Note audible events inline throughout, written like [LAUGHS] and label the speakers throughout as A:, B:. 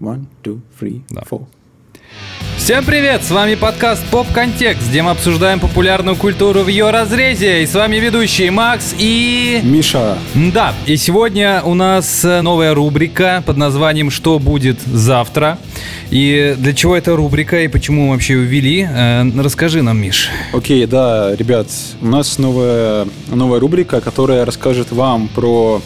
A: One, two, three,
B: Да.
A: four.
B: Всем привет! С вами подкаст Поп Контекст, где мы обсуждаем популярную культуру в ее разрезе. И с вами ведущие Макс и...
A: Миша,
B: Да, и сегодня у нас э, новая рубрика под названием «Что будет завтра?». И для чего эта рубрика и почему мы вообще ввели? Э, Расскажи нам, Миш.
A: Окей, да, ребят, у нас новая, новая рубрика, которая расскажет вам про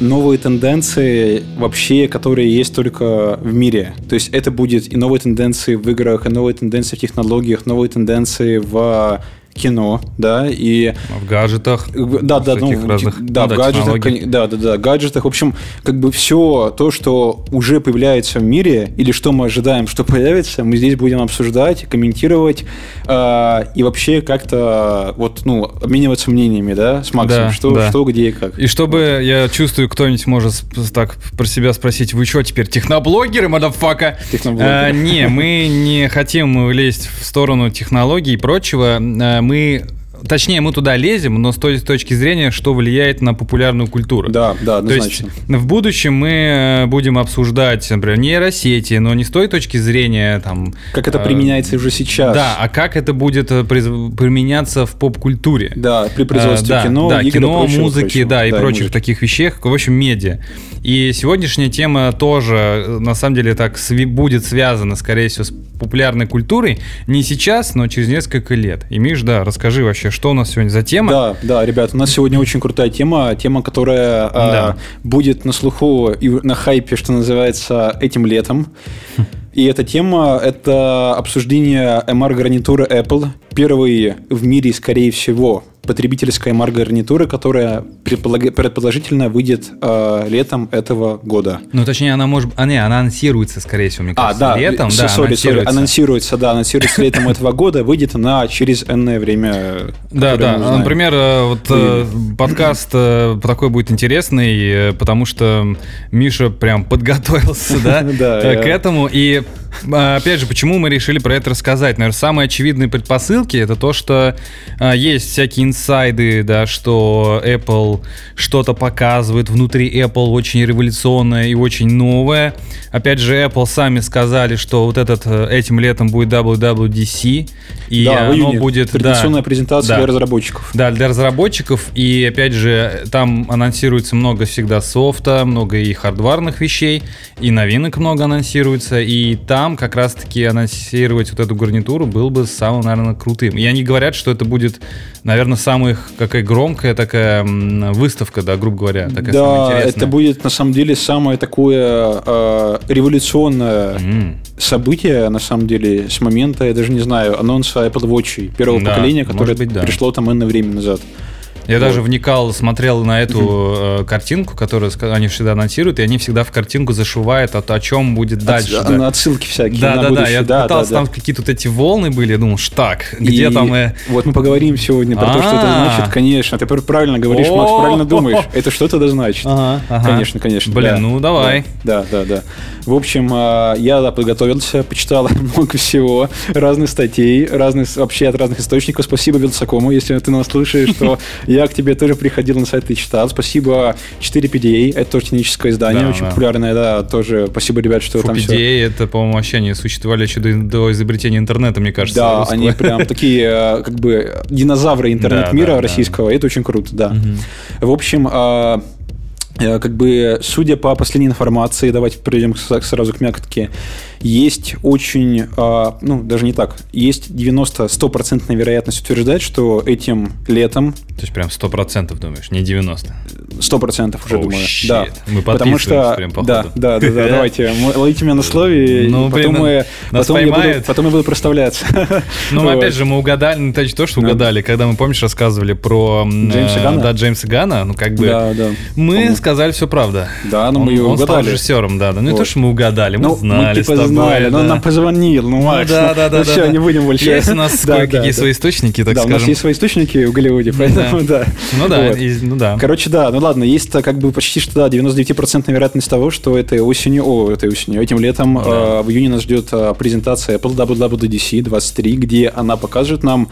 A: новые тенденции вообще, которые есть только в мире. То есть это будет и новые тенденции в играх, и новые тенденции в технологиях, новые тенденции в кино, да, и
B: В гаджетах.
A: да, да, ну,
B: разных,
A: да,
B: ну
A: в
B: да,
A: гаджетах,
B: технологий.
A: да, да, да, гаджетах, в общем, как бы все то, что уже появляется в мире или что мы ожидаем, что появится, мы здесь будем обсуждать, комментировать э, и вообще как-то вот, ну, обмениваться мнениями, да, с Максом,
B: Да,
A: что,
B: да.
A: что, где и как.
B: И чтобы, я чувствую, кто-нибудь может так про себя спросить, вы что, теперь техноблогеры, мадафака?
A: Техноблогеры.
B: А, не, мы не хотим лезть в сторону технологий и прочего. Мы, точнее, мы туда лезем, но с той точки зрения, что влияет на популярную культуру.
A: Да, да,
B: То есть
A: однозначно.
B: в будущем мы э, будем обсуждать, например, нейросети, но не с той точки зрения там...
A: Как это
B: э,
A: применяется уже сейчас.
B: Да, а как это будет э, применяться в поп-культуре.
A: Да, при производстве
B: да,
A: кино,
B: да,
A: игр и
B: кино,
A: прочего,
B: музыки,
A: прочего.
B: да, и прочих
A: музыки.
B: таких вещах, в общем, медиа. И сегодняшняя тема тоже, э, на самом деле, так будет связана, скорее всего, с популярной культурой. Не сейчас, но через несколько лет. И, Миш, да, расскажи вообще, что у нас сегодня за тема.
A: Да, да, ребят, у нас сегодня очень крутая тема, тема, которая а,
B: Да.
A: будет на слуху и на хайпе, что называется, этим летом. И эта тема – это обсуждение MR-гарнитуры Apple, первой в мире, скорее всего, потребительская MR-гарнитура, которая предполаг- предположительно выйдет а, летом этого года.
B: Ну, точнее, она может... А, не, она анонсируется, скорее всего, мне
A: А,
B: кажется,
A: да,
B: летом. да,
A: сори,
B: анонсируется.
A: анонсируется, да, анонсируется летом [LAUGHS] этого года, выйдет она через энное время.
B: Да, да. Например, э, вот э, подкаст э, такой будет интересный, э, потому что Миша прям подготовился, [LAUGHS] да, э, к этому. И э, опять же, почему мы решили про это рассказать? Наверное, самые очевидные предпосылки это то, что э, есть всякие инсайды, да, что Apple что-то показывает внутри Apple очень революционное и очень новое. Опять же, Apple сами сказали, что вот этот э, этим летом будет WWDC, и
A: да,
B: оно будет да,
A: Традиционная презентация
B: да.
A: для разработчиков.
B: да, для разработчиков. И опять же, там анонсируется много всегда софта, много и хардварных вещей, и новинок много анонсируется. И там как раз-таки анонсировать вот эту гарнитуру был бы самым, наверное, крутым. И они говорят, что это будет, наверное, самая какая громкая такая выставка, да, грубо говоря. Такая самая
A: Да,
B: интересная.
A: это будет на самом деле самое такое э, революционное
B: М.
A: событие, на самом деле, с момента, я даже не знаю, анонса Apple Watch первого
B: Да,
A: поколения, которое
B: быть, да.
A: пришло там энное время назад.
B: Я
A: Вот.
B: даже вникал, смотрел на эту э, картинку, которую они всегда анонсируют, и они всегда в картинку зашивают, о, о чем будет дальше.
A: От-
B: да.
A: на отсылки всякие
B: Да,
A: на
B: да, да.
A: будущее.
B: Я
A: да,
B: пытался,
A: да, да.
B: там какие-то вот эти волны были, я думал, так, где
A: И
B: там... э,
A: Вот мы поговорим сегодня про то, что это
B: А.
A: значит, конечно. Ты пр- правильно говоришь, Макс, правильно думаешь. Это что тогда значит? Конечно, конечно.
B: Блин,
A: да.
B: ну давай.
A: Да, да, да. В общем, а, я да, подготовился, почитал [LAUGHS] много всего, разных статей, разных, вообще от разных источников. Спасибо Вилсакому, если ты нас слушаешь, что я [LAUGHS] к тебе тоже приходил на сайт и читал. Спасибо 4PDA, это тоже техническое издание,
B: Да,
A: очень
B: да.
A: популярное, да, тоже спасибо, ребят, что там все...
B: FuPDA, это, по-моему, вообще они существовали еще до, до изобретения интернета, мне кажется.
A: Да,
B: русского.
A: они прям [LAUGHS] такие, э, как бы, динозавры интернет-мира
B: Да, да, да.
A: российского. Это очень круто, да. В общем, а, э, как бы, судя по последней информации, давайте перейдем сразу к мякотке, есть очень, а, ну, даже не так, есть 90-100% вероятность утверждать, что этим летом
B: То есть прям 100% думаешь, не 90.
A: 100% уже
B: Oh,
A: думаю.
B: shit.
A: Да.
B: Мы
A: Потому что,
B: прям, походу.
A: да, да, да, да, давайте, ловите меня на слове, и
B: Ну,
A: потом,
B: блин,
A: мы-
B: нас
A: потом, я буду, потом я буду проставляться.
B: Ну, опять же, мы угадали, ну, то, что
A: Да.
B: угадали, когда мы, помнишь, рассказывали про...
A: Джеймса Ганна?
B: Да, Джеймса Гана, ну, как бы... Мы сказали все правда.
A: Да, но мы ее
B: он стал
A: угадали.
B: режиссером, да, да. Ну, не то, что мы угадали, мы
A: Ну,
B: знали
A: знали, но
B: да.
A: он нам позвонил, ну, Макс, ну,
B: да, да,
A: ну
B: да,
A: все,
B: да.
A: не будем больше.
B: Есть у нас [LAUGHS]
A: Да,
B: кое-какие
A: да,
B: свои источники, так
A: да, у нас
B: скажем.
A: есть свои источники в Голливуде, поэтому да.
B: Ну да,
A: Вот.
B: и- ну да.
A: Короче, да, ну ладно, есть э, как бы почти что да, 99% вероятность того, что этой осенью, о, этой осенью, этим летом
B: Да.
A: э, в июне нас ждет э, презентация Apple WWDC 23, где она покажет нам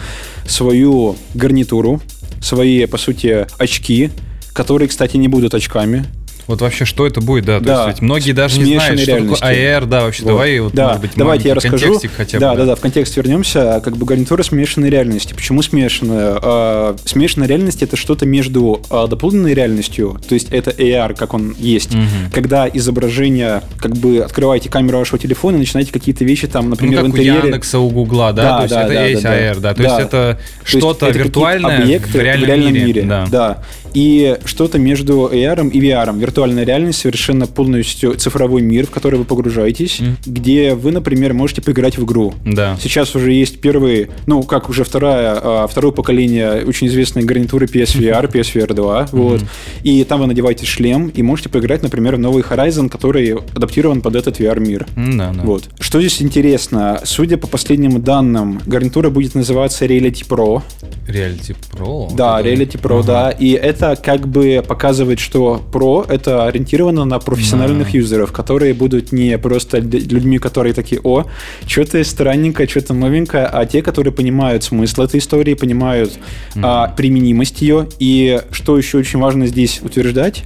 A: свою гарнитуру, свои, по сути, очки, которые, кстати, не будут очками.
B: Вот вообще, что это будет, да? То
A: Да.
B: есть ведь многие даже не знают, что такое AR, да, вообще,
A: Вот.
B: давай вот,
A: да,
B: может быть,
A: давайте я расскажу.
B: хотя бы.
A: да, да, да, в контекст вернемся. Как бы гарнитура смешанной реальности. Почему смешанная? А, смешанная реальность это что-то между а, дополненной реальностью, то есть это AR, как он есть,
B: Мгм.
A: когда изображение, как бы открываете камеру вашего телефона и начинаете какие-то вещи там,
B: Ну,
A: например,
B: как
A: в интерьере.
B: у Яндекса, у Гугла, да?
A: Да,
B: То есть
A: да,
B: это
A: да.
B: AR, да? То
A: Да.
B: есть это
A: То есть
B: что-то
A: это какие-то
B: виртуальное
A: объекты
B: в реальном, мире. Да.
A: Да. И что-то между AR и VR. Виртуальная реальность совершенно полностью цифровой мир, в который вы погружаетесь,
B: Мгм.
A: где вы, например, можете поиграть в игру.
B: Да.
A: Сейчас уже есть первые, ну, как уже вторая, а, второе поколение очень известной гарнитуры PSVR, [LAUGHS] PSVR 2, вот. И там вы надеваете шлем и можете поиграть, например, в новый Horizon, который адаптирован под этот VR-мир.
B: М, Да, да.
A: Вот. Что здесь интересно? Судя по последним данным, гарнитура будет называться Reality Pro.
B: Reality Pro.
A: Да, Reality Pro,
B: Ага.
A: да. И это как бы показывает, что Pro это ориентировано на профессиональных
B: Да.
A: юзеров, которые будут не просто лю- людьми, которые такие, о, что-то странненькое, что-то новенькое, а те, которые понимают смысл этой истории, понимают а, применимость ее. И что еще очень важно здесь утверждать,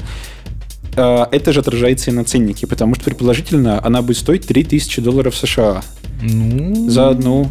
A: а, это же отражается и на ценнике, потому что предположительно она будет стоить 3000 долларов США
B: Ну,
A: за одну.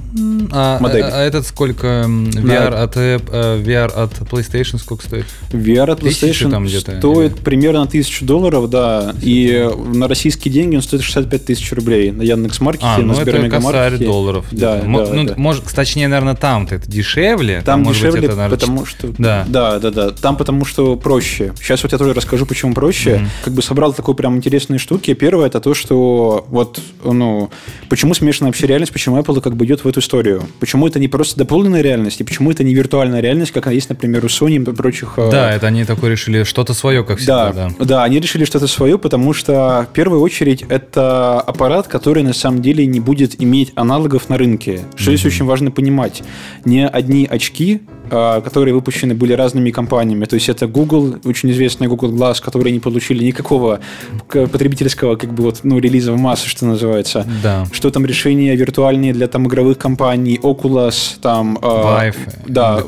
B: а,
A: модель.
B: а- а этот сколько VR от э, VR от PlayStation сколько стоит?
A: VR от PlayStation
B: там
A: стоит
B: или?
A: примерно 1000 долларов, да, и на российские деньги он стоит 65 тысяч рублей на Яндекс.Маркете,
B: А,
A: на
B: ну косарь
A: Сбермегамаркете.
B: долларов.
A: Да.
B: Мо-
A: да,
B: ну,
A: да.
B: может, точнее, наверное, там-то это дешевле.
A: Там
B: может быть,
A: дешевле,
B: это, наверное,
A: потому что...
B: Да.
A: да, да, да. Там потому что проще. Сейчас вот я тоже расскажу, почему проще.
B: Мгм.
A: Как бы собрал такой прям интересные штуки. Первое, это то, что вот, ну, почему смешанная вообще реальность, почему Apple как бы идет в эту историю. Почему это не просто дополненная реальность, и почему это не виртуальная реальность, как она есть, например, у Sony и прочих... э,
B: Да, это они такое решили, что-то свое, как всегда, да.
A: Да, да, они решили что-то свое, потому что в первую очередь это аппарат, который на самом деле не будет иметь аналогов на рынке. Что здесь очень важно понимать. Не одни очки, которые выпущены были разными компаниями. То есть это Google, очень известный Google Glass, которые не получили никакого потребительского как бы вот, ну, релиза в массу, что называется.
B: Да.
A: Что там решения виртуальные для там игровых компаний, Oculus, там... а,
B: Vive,
A: Да,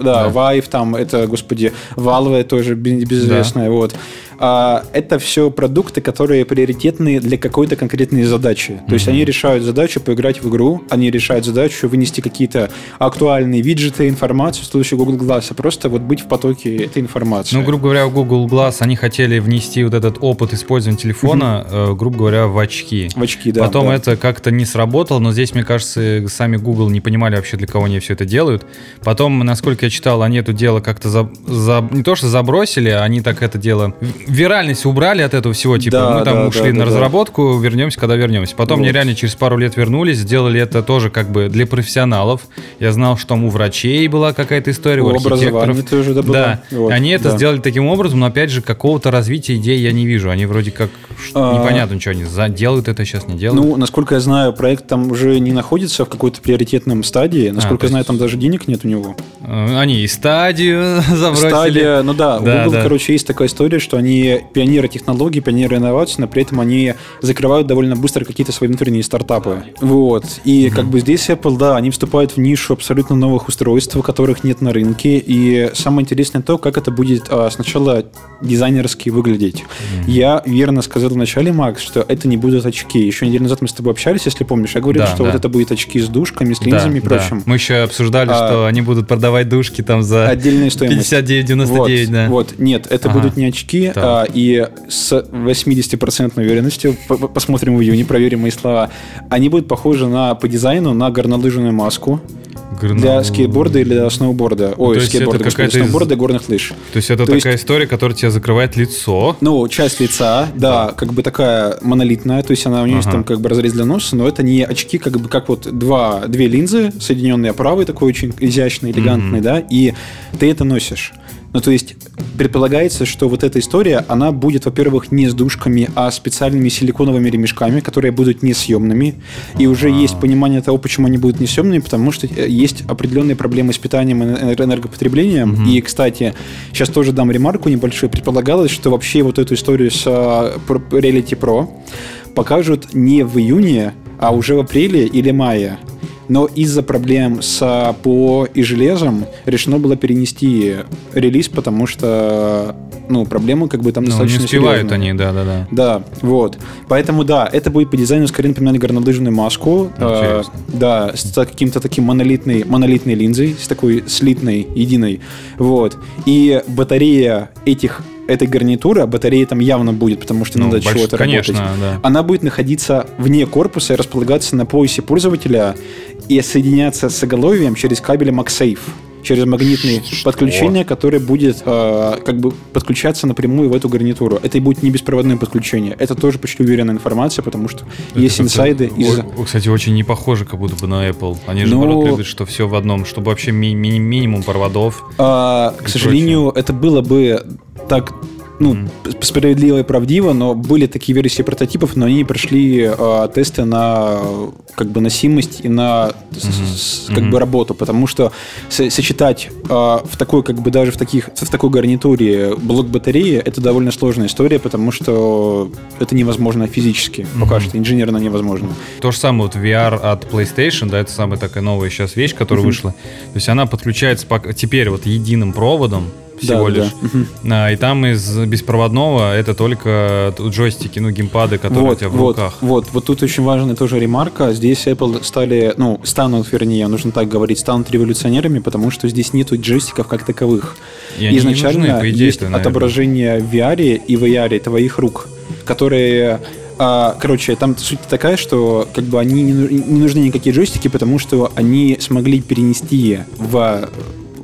A: да,
B: Да.
A: Vive, там, это, господи, Valve тоже бе- безызвестная, вот. А, это все продукты, которые приоритетны для какой-то конкретной задачи. То есть они решают задачу поиграть в игру, они решают задачу вынести какие-то актуальные виджеты, информацию с помощью Google Glass, а просто вот быть в потоке этой информации.
B: Ну, грубо говоря, у Google Glass они хотели внести вот этот опыт использования телефона, э, грубо говоря, в очки.
A: в очки, да.
B: Потом
A: да.
B: это как-то не сработало, но здесь, мне кажется, сами Google не понимали вообще, для кого они все это делают. Потом, насколько я читал, они это дело как-то за, за- не то что забросили, они так это дело в- виральность убрали от этого всего, типа
A: Да,
B: мы там
A: да,
B: ушли
A: да,
B: на
A: да, да.
B: разработку, вернемся, когда вернемся. Потом
A: Вот.
B: они реально через пару лет вернулись, сделали это тоже как бы для профессионалов. Я знал, что там у врачей была какая-то история, у,
A: У
B: архитекторов.
A: тоже, да.
B: Да,
A: Вот,
B: они это
A: да.
B: сделали таким образом, но опять же какого-то развития идей я не вижу. Они вроде как
A: А.
B: непонятно, что они делают это сейчас, не делают.
A: Ну, насколько я знаю, проект там уже не находится в какой-то приоритетном стадии. Насколько
B: то
A: я знаю, там даже денег нет у него.
B: Э, Они и стадию [LAUGHS] забросили.
A: Стадия, ну да, у
B: Да,
A: Google,
B: да.
A: короче, есть такая история, что они пионеры технологий, пионеры инноваций, но при этом они закрывают довольно быстро какие-то свои внутренние стартапы. Вот. И как бы здесь Apple, да, они вступают в нишу абсолютно новых устройств, которых нет на рынке. И самое интересное то, как это будет а, сначала дизайнерски выглядеть. Я верно сказал в начале, Макс, что это не будут очки. Еще неделю назад мы с тобой общались, если помнишь. Я говорил,
B: Да,
A: что
B: да.
A: вот это будет очки с душками, с
B: Да,
A: линзами и
B: да.
A: прочим.
B: Мы еще обсуждали,
A: А,
B: что они будут продавать душки там за
A: Отдельная стоимость.
B: 59,99,
A: вот,
B: да.
A: Вот, нет, это
B: Ага.
A: будут не очки,
B: Так.
A: А, и с 80% уверенностью, посмотрим в июне, проверим мои слова, они будут похожи на, по дизайну на горнолыжную маску
B: Грно-
A: для скейтборда или для сноуборда. Ой,
B: есть
A: скейтборда, господи,
B: какая-то из-
A: сноуборда и горных лыж.
B: То есть это
A: То
B: такая история, которая тебе закрывает лицо.
A: Ну, часть лица, да, как бы такая монолитная, то есть она у нее есть
B: Ага.
A: там как бы разрез для носа, но это не очки, как бы как вот два, две линзы, соединенные оправой, такой очень изящный, элегантный, да, и ты это носишь. Ну, то есть предполагается, что вот эта история, она будет, во-первых, не с душками, а специальными силиконовыми ремешками, которые будут несъемными. И уже есть понимание того, почему они будут несъемными, потому что э, есть определенные проблемы с питанием и энер- энергопотреблением. И, кстати, сейчас тоже дам ремарку небольшую. Предполагалось, что вообще вот эту историю с про- Reality Pro покажут не в июне, а уже в апреле или мае. Но из-за проблем с ПО и железом решено было перенести релиз, потому что ну, проблемы как бы там
B: Ну, не
A: достаточно
B: успевают
A: серьезные.
B: они, да-да-да.
A: Да, вот. Поэтому да, это будет по дизайну скорее напоминать горнолыжную маску. Э, да, с каким-то таким монолитной, монолитной линзой, с такой слитной, единой. Вот. И батарея этих этой гарнитуры, а батарея там явно будет, потому что
B: Ну,
A: надо
B: больш-
A: чего-то
B: конечно,
A: работать.
B: да.
A: Она будет находиться вне корпуса и располагаться на поясе пользователя и соединяться с оголовьем через кабель MagSafe через магнитные
B: Что?
A: подключения, которое будет э, как бы подключаться напрямую в эту гарнитуру. Это и будет не беспроводное подключение. Это тоже почти уверенная информация, потому что есть
B: Это
A: инсайды
B: как-то,
A: из...
B: Кстати, очень не похоже как будто бы на Apple. Они же,
A: Ну-
B: наоборот, любят, что все в одном, чтобы вообще ми- ми- минимум проводов.
A: А, к сожалению, это было бы так ну, справедливо и правдиво, но были такие версии прототипов, но они прошли а, тесты на как бы носимость и на с- с- как бы работу, потому что со- сочетать а, в такой как бы даже в таких в такой гарнитуре блок батареи это довольно сложная история, потому что это невозможно физически, пока
B: Мгм.
A: что инженерно невозможно.
B: То же самое вот VR от PlayStation, да, это самая такая новая сейчас вещь, которая
A: Мгм.
B: вышла. То есть она подключается теперь вот единым проводом всего
A: Да,
B: лишь.
A: да.
B: А, и там из беспроводного это только т- джойстики, ну, геймпады, которые у
A: вот,
B: тебя в
A: вот,
B: руках.
A: Вот, вот тут очень важная тоже ремарка. Здесь Apple стали, ну, станут, вернее, нужно так говорить, станут революционерами, потому что здесь нету джойстиков как таковых.
B: И
A: Изначально
B: нужны, идее,
A: есть
B: наверное.
A: отображение в VR и VR твоих рук, которые а, короче, там суть такая, что как бы они не, не нужны никакие джойстики, потому что они смогли перенести в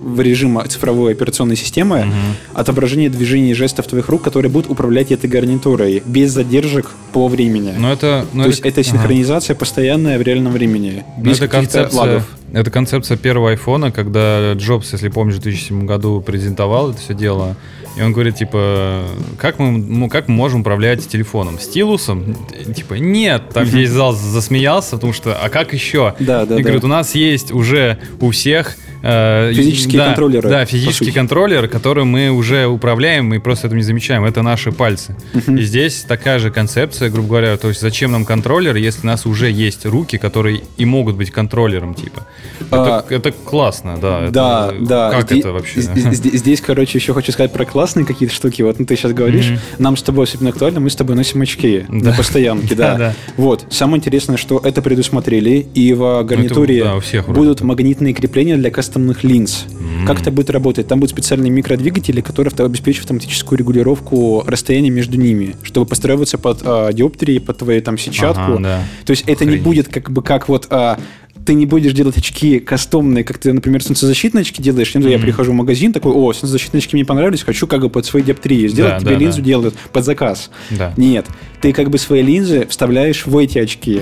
A: в режим цифровой операционной системы
B: Мгм.
A: отображение движений и жестов твоих рук, которые будут управлять этой гарнитурой без задержек по времени.
B: Но это... ну,
A: То есть это
B: ага.
A: синхронизация постоянная в реальном времени. Без
B: это
A: каких-то
B: концепция,
A: лагов.
B: Это концепция первого айфона, когда Джобс, если помнишь, в 2007 году презентовал это все дело. И он говорит, типа, как мы, ну, как мы можем управлять телефоном? Стилусом? Типа, нет. Там весь зал засмеялся, потому что, а как еще?
A: Да, да,
B: И
A: да.
B: говорит, у нас есть уже у всех... э,
A: Физические
B: да,
A: контроллеры,
B: Да, физический контроллер, который мы уже управляем, мы просто этого не замечаем. Это наши пальцы. И здесь такая же концепция, грубо говоря, то есть зачем нам контроллер, если у нас уже есть руки, которые и могут быть контроллером, типа. Это,
A: А,
B: это классно, да. это-
A: Да, да.
B: Как
A: Здесь-
B: это вообще?
A: з- з- Здесь, короче, еще хочу сказать про классные какие-то штуки. Вот ну, ты сейчас говоришь,
B: Мгм.
A: нам с тобой особенно актуально, мы с тобой носим очки
B: Да.
A: на постоянке, [LAUGHS] да.
B: Да-да.
A: Вот. Самое интересное, что это предусмотрели, и в гарнитуре
B: да, у всех
A: будут
B: так.
A: магнитные крепления для кастомных линз.
B: М.
A: Как это будет работать? Там будут специальные микродвигатели, которые обеспечивают автоматическую регулировку расстояния между ними, чтобы подстраиваться под а, диоптрии, под твою там сетчатку.
B: Ага, да.
A: То есть это не
B: Охренеть.
A: будет как бы как вот а, ты не будешь делать очки кастомные, как ты, например, солнцезащитные очки делаешь. Нет, Я прихожу в магазин, такой, о, солнцезащитные очки мне понравились, хочу как бы под свои диоптрии сделать,
B: Да,
A: тебе
B: да,
A: линзу
B: да.
A: делают под заказ.
B: Да.
A: Нет, ты как бы свои линзы вставляешь в эти очки.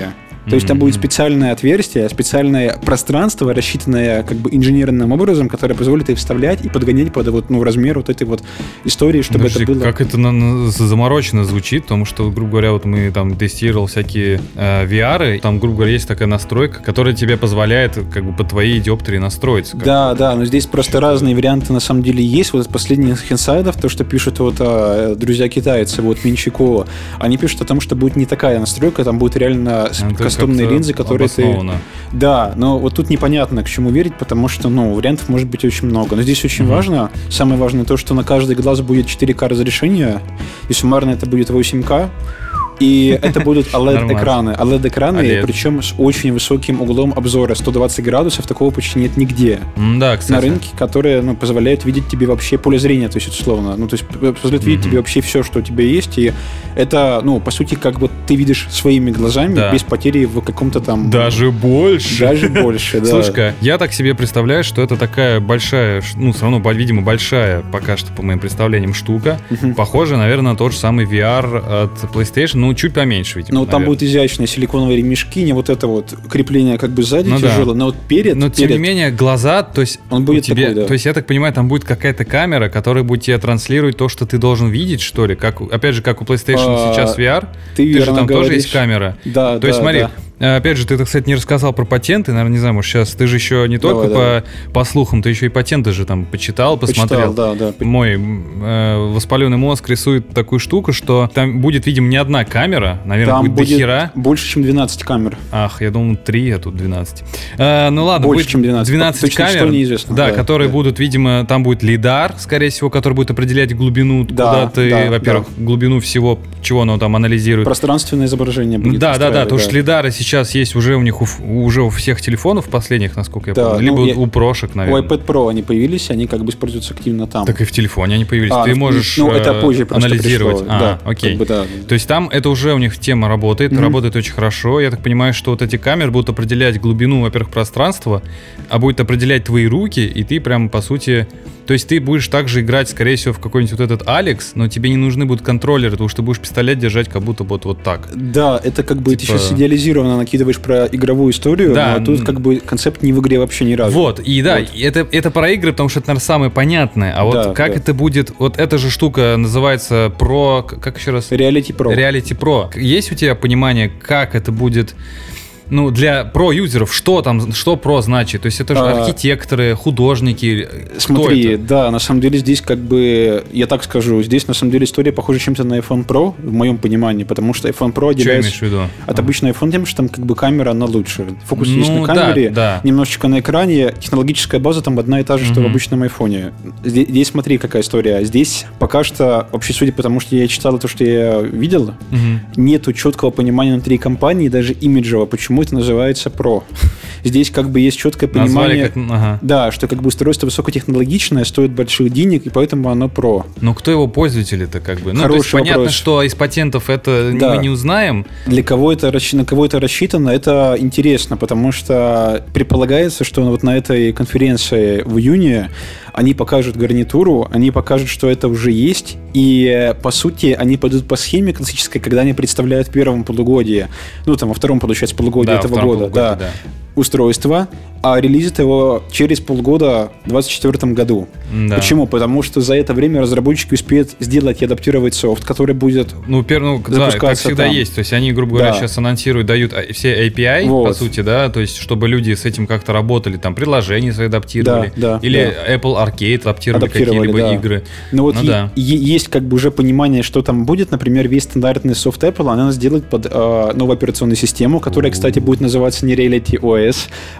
A: То есть там будет специальное отверстие, специальное пространство, рассчитанное как бы инженерным образом, которое позволит их вставлять и подгонять под вот, ну, размер вот этой вот истории, чтобы
B: Подожди,
A: это было...
B: Как это на- заморочено звучит, потому что, грубо говоря, вот мы там тестировал всякие э, VR, там, грубо говоря, есть такая настройка, которая тебе позволяет как бы по твоей диоптрии настроиться.
A: Да, да, но здесь просто разные варианты на самом деле есть. Вот из последних инсайдов, то, что пишут вот а, друзья китайцы, вот Минчикова, они пишут о том, что будет не такая настройка, там будет реально
B: Это
A: кастомные линзы, которые ты...
B: обоснованно.
A: Да, но вот тут непонятно, к чему верить, потому что, ну, вариантов может быть очень много. Но здесь очень
B: Мгм.
A: важно, самое важное то, что на каждый глаз будет 4К разрешение, и суммарно это будет 8К. И это будут [LAUGHS] OLED-экраны. OLED-экраны,
B: OLED.
A: причем с очень высоким углом обзора, 120 градусов, такого почти нет нигде
B: Да, кстати.
A: на рынке, которые ну, позволяют видеть тебе вообще поле зрения, то есть условно. Ну, то есть позволяют видеть тебе вообще все, что у тебя есть. И это, ну, по сути, как бы ты видишь своими глазами
B: Да.
A: без потери в каком-то там...
B: Даже больше.
A: Даже больше, да.
B: Слушай-ка, я так себе представляю, что это такая большая, ну, все равно, видимо, большая, пока что, по моим представлениям, штука.
A: Мгм.
B: Похоже, наверное, на тот же самый VR от PlayStation, ну, чуть поменьше, видимо.
A: Ну, там будут изящные силиконовые ремешки, не вот это вот крепление как бы сзади
B: Ну да.
A: тяжело, но вот перед,
B: Но тем
A: перед-
B: не менее, глаза, то есть
A: Он будет
B: тебе,
A: такой, да.
B: то есть я так понимаю, там будет какая-то камера, которая будет тебе транслировать то, что ты должен видеть, что ли, как, опять же, как у PlayStation
A: А,
B: сейчас VR,
A: ты
B: ты же там тоже
A: говоришь.
B: есть камера.
A: Да,
B: То есть
A: да,
B: смотри,
A: да.
B: Э, опять же, ты, так кстати, не рассказал про патенты, наверное, не знаю, может, сейчас ты же еще не только
A: Давай,
B: по, по слухам, ты еще и патенты же там почитал, посмотрел.
A: Почитал, да, да.
B: Мой э, воспаленный мозг рисует такую штуку, что там будет, видимо, не одна камера, наверное,
A: Там
B: будет,
A: будет
B: дохера.
A: больше, чем 12 камер.
B: Ах, я думал 3, а тут 12. Э, ну ладно,
A: Больше,
B: будет
A: чем 12.
B: 12
A: Точно
B: камер.
A: что неизвестно,
B: Да,
A: да,
B: которые
A: да.
B: будут, видимо, там будет лидар, скорее всего, который будет определять глубину,
A: Да,
B: куда ты,
A: да,
B: во-первых, глубину всего, чего оно там анализирует.
A: Пространственное изображение будет
B: Да, да, да, потому что лидары сейчас есть уже у них у, уже у всех телефонов последних, насколько я
A: Да,
B: помню, либо
A: ну, я-
B: у прошек,
A: У
B: наверное.
A: iPad Pro они появились, они как бы используются активно там.
B: Так и в телефоне они появились.
A: А,
B: Ты
A: ну,
B: можешь
A: ну, это
B: э,
A: позже
B: анализировать.
A: пришло,
B: А,
A: да,
B: окей.
A: как бы да.
B: То есть там это уже у них тема работает,
A: Мгм.
B: работает очень хорошо. Я так понимаю, что вот эти камеры будут определять глубину, во-первых, пространства, а будет определять твои руки, и ты прям, по сути... То есть ты будешь также играть, скорее всего, в какой-нибудь вот этот Алекс, но тебе не нужны будут контроллеры, потому что ты будешь пистолет держать как будто вот, вот так.
A: Да, это как бы ты
B: Типа-
A: сейчас идеализированно накидываешь про игровую историю,
B: Да,
A: но тут как бы концепт не в игре вообще ни разу.
B: Вот, и да,
A: Вот.
B: это, это про игры, потому что это, наверное, самое понятное. А вот
A: Да,
B: как
A: да.
B: это будет... Вот эта же штука называется про... Как еще раз?
A: Reality Pro.
B: Reality Pro. Есть у тебя понимание, как это будет ну, для про-юзеров, что там, что про значит? То есть это же
A: А.
B: архитекторы, художники, кто
A: Смотри, да, на самом деле здесь как бы, я так скажу, здесь на самом деле история похожа чем-то на iPhone Pro, в моем понимании, потому что iPhone Pro
B: Что
A: отделяется
B: имеешь в виду?
A: от обычного iPhone тем, что там как бы камера, она лучше. Фокус
B: Ну,
A: есть на
B: да,
A: камере,
B: да.
A: немножечко на экране, технологическая база там одна и та же, что в
B: Мгм.
A: обычном айфоне. Здесь, здесь смотри, какая история. Здесь пока что, вообще судя по тому, что я читал, то, что я видел,
B: Мгм.
A: нету четкого понимания внутри компании, даже имиджево, почему это называется Pro. Здесь как бы есть четкое понимание...
B: как... Ага.
A: Да, что как бы устройство высокотехнологичное, стоит больших денег, и поэтому оно про.
B: Ну, кто его пользователи-то как бы? Ну, то
A: Хороший
B: есть понятно,
A: вопрос.
B: что из патентов это
A: Да.
B: мы не узнаем.
A: Для кого это на кого это рассчитано, это интересно, потому что предполагается, что вот на этой конференции в июне они покажут гарнитуру, они покажут, что это уже есть, и по сути они пойдут по схеме классической, когда они представляют в первом полугодии, ну там во втором, получается, полугодии
B: Да,
A: этого года,
B: полугодии,
A: да,
B: да.
A: Устройство, а релизит его через полгода в 2024 году.
B: Да.
A: Почему? Потому что за это время разработчики успеют сделать и адаптировать софт, который будет
B: Ну, пер, ну, да, как
A: запускаться
B: всегда
A: там.
B: есть. То есть они, грубо говоря,
A: Да.
B: сейчас анонсируют, дают а, все API, по
A: Вот.
B: сути, да, то есть чтобы люди с этим как-то работали, там, приложения свои адаптировали,
A: Да, да,
B: или Apple Arcade адаптировали,
A: Адаптировали,
B: какие-либо
A: да.
B: игры.
A: Ну вот
B: Ну
A: е-
B: да.
A: есть как бы уже понимание, что там будет. Например, весь стандартный софт Apple, она сделает под э, новую операционную систему, которая, кстати, будет называться не Reality OS.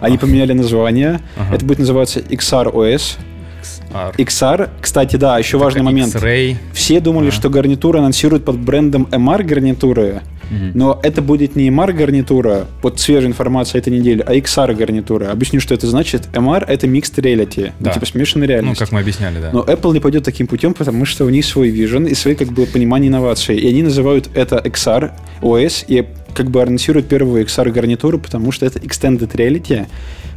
A: Они поменяли название. Это будет называться XR OS.
B: XR.
A: XR, кстати, да, еще важный момент. Все думали, что гарнитуру анонсируют под брендом MR гарнитуры, Но это будет не MR гарнитура, вот свежая информация этой недели, а XR гарнитура. Объясню, что это значит. MR это Mixed Reality, ну,
B: Да.
A: типа смешанная
B: Ну,
A: реальность.
B: как мы объясняли, да.
A: Но Apple не пойдет таким путем, потому что у них свой вижен и свои как бы понимание инноваций. И они называют это XR OS и как бы анонсируют первую XR гарнитуру, потому что это Extended Reality,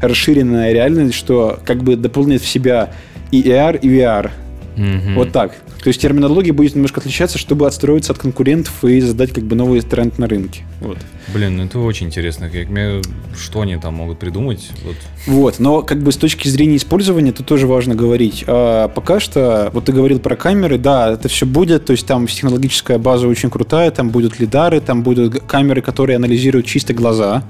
A: расширенная реальность, что как бы дополнит в себя и AR, и VR.
B: Мгм.
A: Вот так. То есть терминология будет немножко отличаться, чтобы отстроиться от конкурентов и задать как бы новый тренд на рынке. Вот.
B: Блин, ну это очень интересно. Как мне- Что они там могут придумать? Вот.
A: Вот, но как бы с точки зрения использования тут тоже важно говорить. А, пока что, вот ты говорил про камеры, да, это все будет, то есть там технологическая база очень крутая, там будут лидары, там будут камеры, которые анализируют чисто глаза.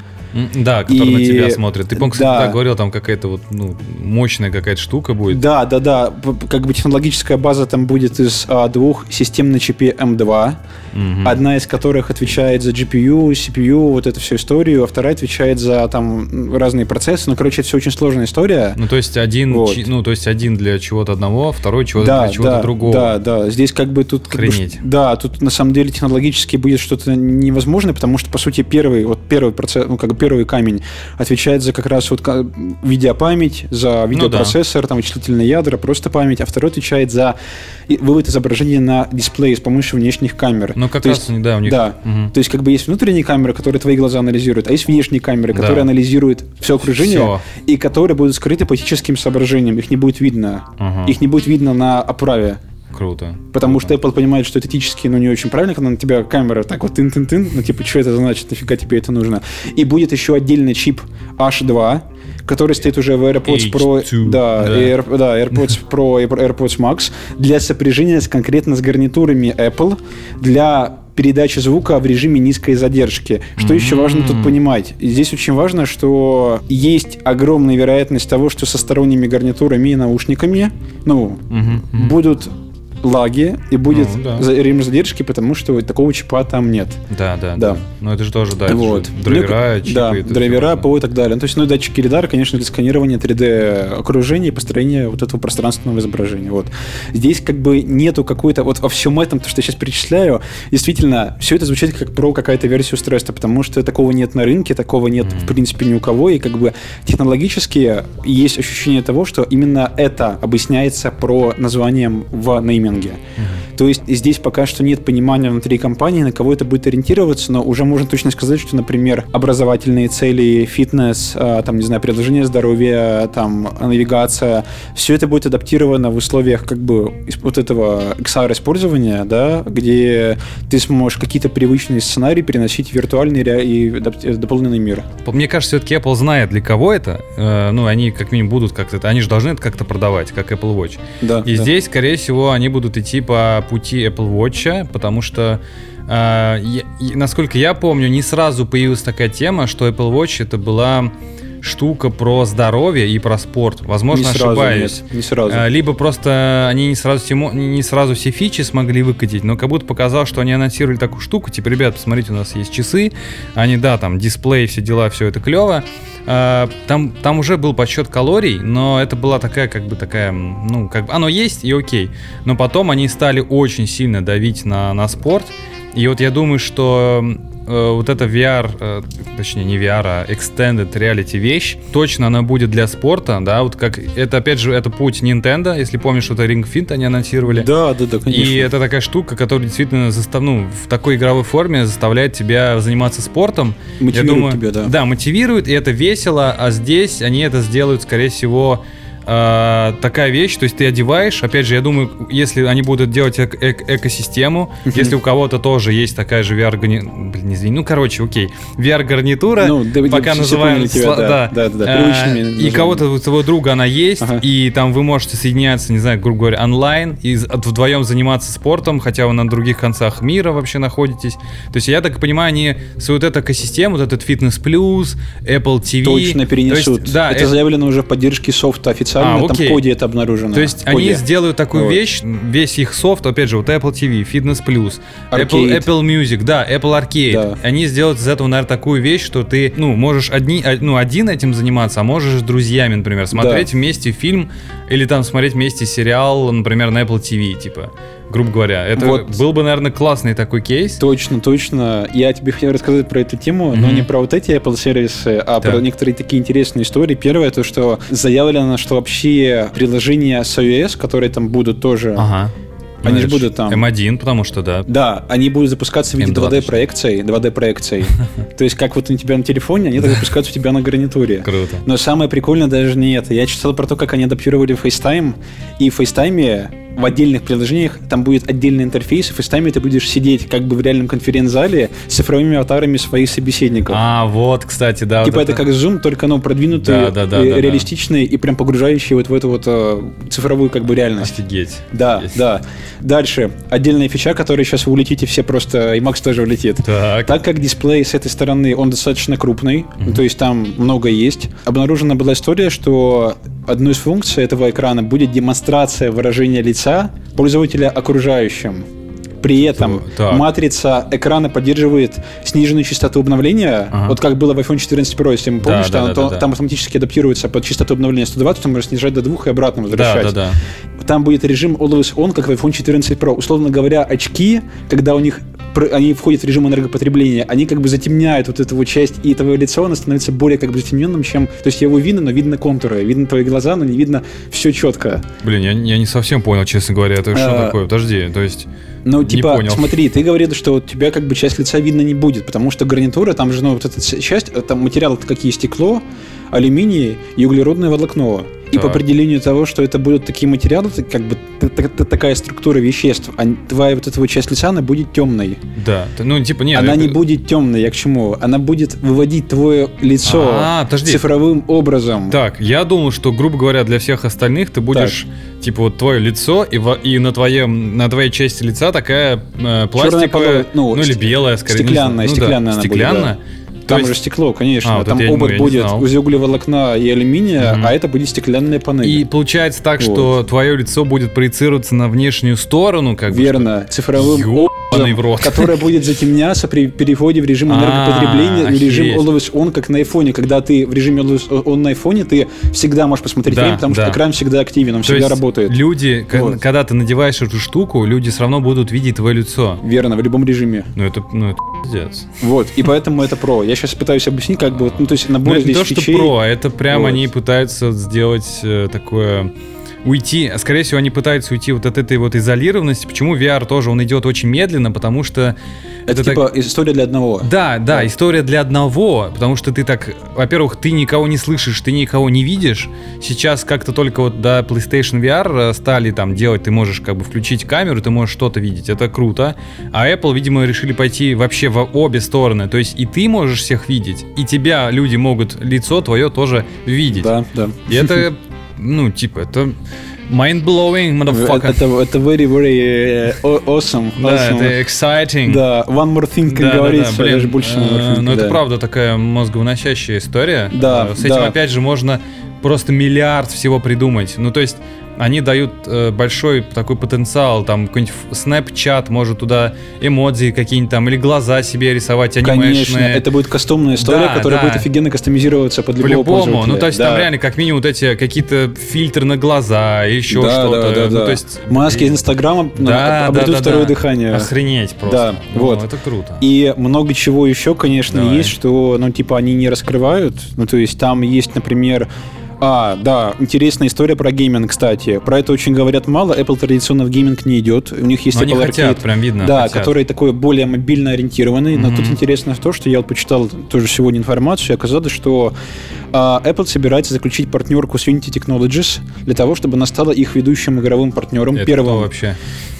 B: Да, который на
A: И-
B: тебя смотрит. Ты, по-моему, кстати,
A: да.
B: да, говорил, там какая-то вот, ну, мощная какая-то штука будет.
A: Да, да, да, как бы технологическая база там будет из а, двух систем на чипе M2,
B: Мгм.
A: одна из которых отвечает за GPU, CPU, вот эту всю историю, а вторая отвечает за там разные процессы. Ну, короче, это все очень сложная история.
B: Ну, то есть один,
A: Вот.
B: чи- ну, то есть один для чего-то одного, второй чего-то
A: да,
B: для чего-то
A: да,
B: другого.
A: Да, да. Здесь как бы тут... Как бы,
B: Охренеть.
A: да, тут на самом деле технологически будет что-то невозможное, потому что, по сути, первый, вот первый процесс, ну, как бы первый камень отвечает за как раз вот видеопамять, за видеопроцессор, там, вычислительные ядра, просто память, а второй отвечает за вывод изображения на дисплей с помощью внешних камер.
B: Ну, как
A: То
B: раз,
A: есть-
B: да, у них...
A: Да.
B: Мгм.
A: То есть, как бы есть внутренние камеры, которые твои глаза анализируют, а есть внешние камеры,
B: Да.
A: которые анализируют все окружение
B: Всё.
A: и которые будут скрыты по этическим соображениям. Их не будет видно.
B: Ага.
A: Их не будет видно на оправе.
B: Круто.
A: Потому
B: Круто.
A: что Apple понимает, что это этически, ну, не очень правильно, когда на тебя камера так вот тын-тын-тын, ну, типа, что это значит, нафига тебе это нужно. И будет еще отдельный чип H2, который стоит уже в AirPods Pro,
B: H2,
A: да,
B: да.
A: и Air- да, AirPods [LAUGHS] Pro и AirPods Max для сопряжения с, конкретно с гарнитурами Apple для передача звука в режиме низкой задержки. Что mm-hmm. еще важно тут понимать? Здесь очень важно, что есть огромная вероятность того, что со сторонними гарнитурами и наушниками ну, mm-hmm. будут лаги и будет ну, да. режим задержки, потому что такого чипа там нет.
B: Да, да, да. Но это же тоже, да,
A: вот.
B: драйвера, ну, чипы.
A: Да, драйвера, ПО и так далее. Ну, то есть, ну, датчики лидара, конечно, для сканирования 3D окружения и построения вот этого пространственного изображения. Вот. Здесь как бы нету какой-то, вот во всем этом, то, что я сейчас перечисляю, действительно, все это звучит как про какая-то версия устройства, потому что такого нет на рынке, такого нет, mm-hmm. в принципе, ни у кого, и как бы технологически есть ощущение того, что именно это объясняется про названием в Mm-hmm. То есть здесь пока что нет понимания внутри компании, на кого это будет ориентироваться, но уже можно точно сказать, что, например, образовательные цели, фитнес, а, там, не знаю, предложение здоровья, там, навигация, все это будет адаптировано в условиях как бы вот этого XR использования, да, где ты сможешь какие-то привычные сценарии переносить в виртуальный и дополненный мир.
B: Мне кажется, все-таки Apple знает, для кого это. Э, ну, они как минимум будут как-то, они же должны это как-то продавать, как Apple Watch. Да, и да. здесь, скорее всего, они будут идти по пути Apple Watch, потому что Uh, я, насколько я помню, не сразу появилась такая тема, что Apple Watch это была штука про здоровье и про спорт. Возможно, не ошибаюсь. Сразу, нет,
A: не сразу.
B: Uh, либо просто они не сразу, не сразу все фичи смогли выкатить, но как будто показал, что они анонсировали такую штуку. Типа, ребят, посмотрите, у нас есть часы. Они, да, там, дисплей, все дела, все это клево. Uh, там, там уже был подсчет калорий, но это была такая, как бы такая, ну, как бы, оно есть и окей. Но потом они стали очень сильно давить на, на спорт. И вот я думаю, что э, вот эта VR, э, точнее не VR, а Extended Reality вещь, точно она будет для спорта, да, вот как, это опять же, это путь Nintendo, если помнишь, что это Ring Fit они анонсировали.
A: Да, да, да, конечно.
B: И это такая штука, которая действительно застав, ну, в такой игровой форме заставляет тебя заниматься спортом.
A: Мотивирует я думаю, тебя, да.
B: Да, мотивирует, и это весело, а здесь они это сделают, скорее всего, э, такая вещь, то есть ты одеваешь, опять же, я думаю, если они будут делать эк- эк- экосистему, uh-huh. если у кого-то тоже есть такая же VR гарнитура, блин, извини, ну короче, окей, VR гарнитура, ну, да, пока называем, тебя, да, да, да, да, а, и кого-то у твоего друга она есть, ага. и там вы можете соединяться, не знаю, грубо говоря, онлайн и вдвоем заниматься спортом, хотя вы на других концах мира вообще находитесь. То есть я так понимаю, они свою вот эту экосистему, вот этот фитнес плюс, Apple TV,
A: точно перенесут. Есть, да, это, это заявлено уже в поддержке софта официально официально, а, там в коде это обнаружено.
B: То есть они сделают такую вот. вещь, весь их софт, опять же, вот Apple TV, Fitness Plus, Apple, Apple Music, да, Apple Arcade. Да. Они сделают из этого, наверное, такую вещь, что ты, ну, можешь одни, ну, один этим заниматься, а можешь с друзьями, например, смотреть да. вместе фильм или там смотреть вместе сериал, например, на Apple TV, типа грубо говоря. Это вот. был бы, наверное, классный такой кейс.
A: Точно, точно. Я тебе хотел рассказать про эту тему, mm-hmm. но не про вот эти Apple сервисы, а так. про некоторые такие интересные истории. Первое, то, что заявлено, что вообще приложения с iOS, которые там будут тоже
B: ага.
A: Они же будут там...
B: M1, потому что, да.
A: Да, они будут запускаться в виде 2D-проекций. 2D-проекций. [LAUGHS] То есть, как вот у тебя на телефоне, они так запускаются у тебя на гарнитуре.
B: Круто.
A: Но самое прикольное даже не это. Я читал про то, как они адаптировали FaceTime, и в FaceTime в отдельных приложениях там будет отдельный интерфейс, и FaceTime'е ты будешь сидеть как бы в реальном конференц-зале с цифровыми аватарами своих собеседников.
B: А, вот, кстати, да.
A: Типа вот это, это как Zoom, только оно продвинутый, да, да, да, да, да. и прям погружающий вот в эту вот э, цифровую как бы реальность.
B: Офигеть.
A: Да, Есть. да. Дальше. Отдельная фича, которая сейчас вы улетите все просто, и Макс тоже улетит.
B: Так.
A: так как дисплей с этой стороны, он достаточно крупный, угу. то есть там много есть, обнаружена была история, что одной из функций этого экрана будет демонстрация выражения лица пользователя окружающим. При этом так. матрица экрана поддерживает сниженную частоту обновления. Ага. Вот как было в iPhone 14 Pro, если мы помнишь, да, да, там, да, да, там автоматически адаптируется под частоту обновления 120, там можно снижать до 2 и обратно возвращать.
B: Да, да,
A: да. Там будет режим Always On, как в iPhone 14 Pro. Условно говоря, очки, когда у них они входят в режим энергопотребления, они как бы затемняют вот эту вот часть, и твое лицо, оно становится более как бы затемненным, чем... То есть его видно, но видно контуры, видно твои глаза, но не видно все четко.
B: Блин, я, я не совсем понял, честно говоря, это а, что такое? Подожди, то есть...
A: Ну, типа, понял. смотри, ты говорил, что у тебя как бы часть лица видно не будет, потому что гарнитура, там же, ну, вот эта часть, там материал какие стекло, алюминий и углеродное волокно. И по определению того, что это будут такие материалы, как бы такая структура веществ, а твоя вот эта вот часть лица, она будет темной.
B: Да, ну типа нет.
A: Она это... не будет темной, я к чему? Она будет выводить твое лицо а, цифровым образом.
B: Так, я думал, что, грубо говоря, для всех остальных ты будешь, так. типа, вот твое лицо, и, и на, твоем, на твоей части лица такая э, пластиковая, ну, ну или белая, скорее.
A: Стеклянная,
B: ну,
A: стеклянная
B: да, стеклянная.
A: Будет, да. Там есть... же стекло, конечно. А, вот там обод будет из углеволокна и алюминия, угу. а это будет стеклянная панель.
B: И получается так, вот. что твое лицо будет проецироваться на внешнюю сторону, как
A: Верно,
B: бы,
A: цифровым образом, в рот. которая будет затемняться при переходе в режим [LAUGHS] энергопотребления, в режим Always On, как на айфоне. Когда ты в режиме Always On на айфоне, ты всегда можешь посмотреть да, время, потому да. что экран всегда активен, он То всегда работает.
B: Люди, вот. когда ты надеваешь эту штуку, люди все равно будут видеть твое лицо.
A: Верно, в любом режиме.
B: Ну это, ну это пиздец.
A: Вот, и поэтому это про. Я сейчас пытаюсь объяснить, как бы, ну то есть набор
B: ну,
A: здесь
B: не то, фичей. что про, а это прям вот. они пытаются сделать э, такое уйти, скорее всего, они пытаются уйти вот от этой вот изолированности. Почему VR тоже, он идет очень медленно, потому что...
A: Это, это типа так... история для одного.
B: Да, да, да, история для одного, потому что ты так, во-первых, ты никого не слышишь, ты никого не видишь. Сейчас как-то только вот до PlayStation VR стали там делать, ты можешь как бы включить камеру, ты можешь что-то видеть, это круто. А Apple, видимо, решили пойти вообще в обе стороны, то есть и ты можешь всех видеть, и тебя люди могут лицо твое тоже видеть.
A: Да, да.
B: И это [LAUGHS] ну, типа, это mind-blowing, motherfucker.
A: Это, это very, very uh, awesome.
B: Да, awesome. это exciting.
A: Да, one more thing, как да, говорится, да, да, блин, даже больше
B: uh, Ну, да. это правда такая мозговыносящая история.
A: Да,
B: С этим,
A: да.
B: опять же, можно просто миллиард всего придумать. Ну, то есть они дают э, большой такой потенциал, там какой-нибудь Snapchat может туда эмодзи какие-нибудь там, или глаза себе рисовать анимешные.
A: Конечно, это будет кастомная история, да, которая да. будет офигенно кастомизироваться под любого
B: По-любому, ну то есть да. там реально как минимум вот эти какие-то фильтры на глаза, еще да, что-то.
A: Да, да,
B: ну,
A: да.
B: То есть...
A: Маски из Инстаграма
B: да,
A: обретут
B: да, да,
A: второе
B: да.
A: дыхание.
B: Охренеть просто.
A: Да,
B: ну,
A: вот.
B: Это круто.
A: И много чего еще, конечно, Давай. есть, что, ну, типа, они не раскрывают. Ну, то есть там есть, например, а, да, интересная история про гейминг, кстати. Про это очень говорят мало. Apple традиционно в гейминг не идет. У них есть
B: но
A: Apple
B: они хотят, прям видно.
A: Да, хотят. который такой более мобильно ориентированный. Mm-hmm. Но тут интересно то, что я вот почитал тоже сегодня информацию, и оказалось, что а, Apple собирается заключить партнерку с Unity Technologies для того, чтобы она стала их ведущим игровым партнером.
B: Это
A: первым.
B: вообще?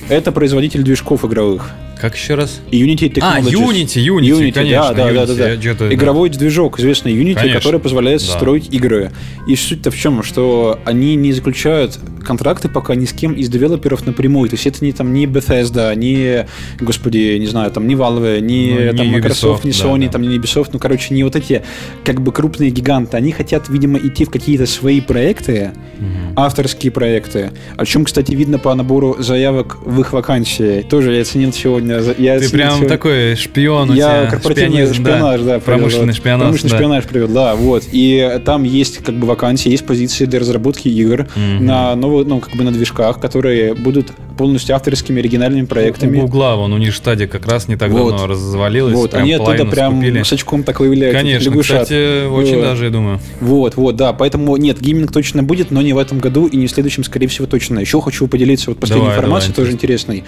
A: Это производитель движков игровых.
B: Как еще раз?
A: Unity Technologies.
B: А, Unity, Unity, Unity конечно.
A: Да,
B: да,
A: Unity. да, да, да. Игровой да. движок, известный Unity, конечно. который позволяет да. строить игры. И суть-то в чем, что они не заключают контракты пока ни с кем из девелоперов напрямую. То есть это не там не Bethesda, не, господи, не знаю, там не Valve, не, ну, там, не Microsoft, Ubisoft, не Sony, да, да. там не Ubisoft, ну, короче, не вот эти как бы крупные гиганты. Они хотят, видимо, идти в какие-то свои проекты, угу. авторские проекты. О чем, кстати, видно по набору заявок в их вакансии. Тоже я оценил сегодня. Я
B: Ты прям сегодня... такой шпион
A: Я корпоративный шпионаж, да. да
B: промышленный
A: привел,
B: шпионаж.
A: Промышленный да. шпионаж привел, да, вот. И там есть как бы вакансии, есть позиции для разработки игр угу. на новую, ну, как бы на движках, которые будут полностью авторскими оригинальными проектами.
B: У Гугла, вон, у них стадия как раз не так вот. давно развалилась.
A: Вот, они оттуда прям скупили. с очком так выявляют.
B: Конечно, лягушат. кстати, очень вот. даже, я думаю.
A: Вот, вот, да, поэтому нет, гейминг точно будет, но не в этом году и не в следующем, скорее всего, точно. Еще хочу поделиться вот последней давай, информацией, давай, тоже интересной.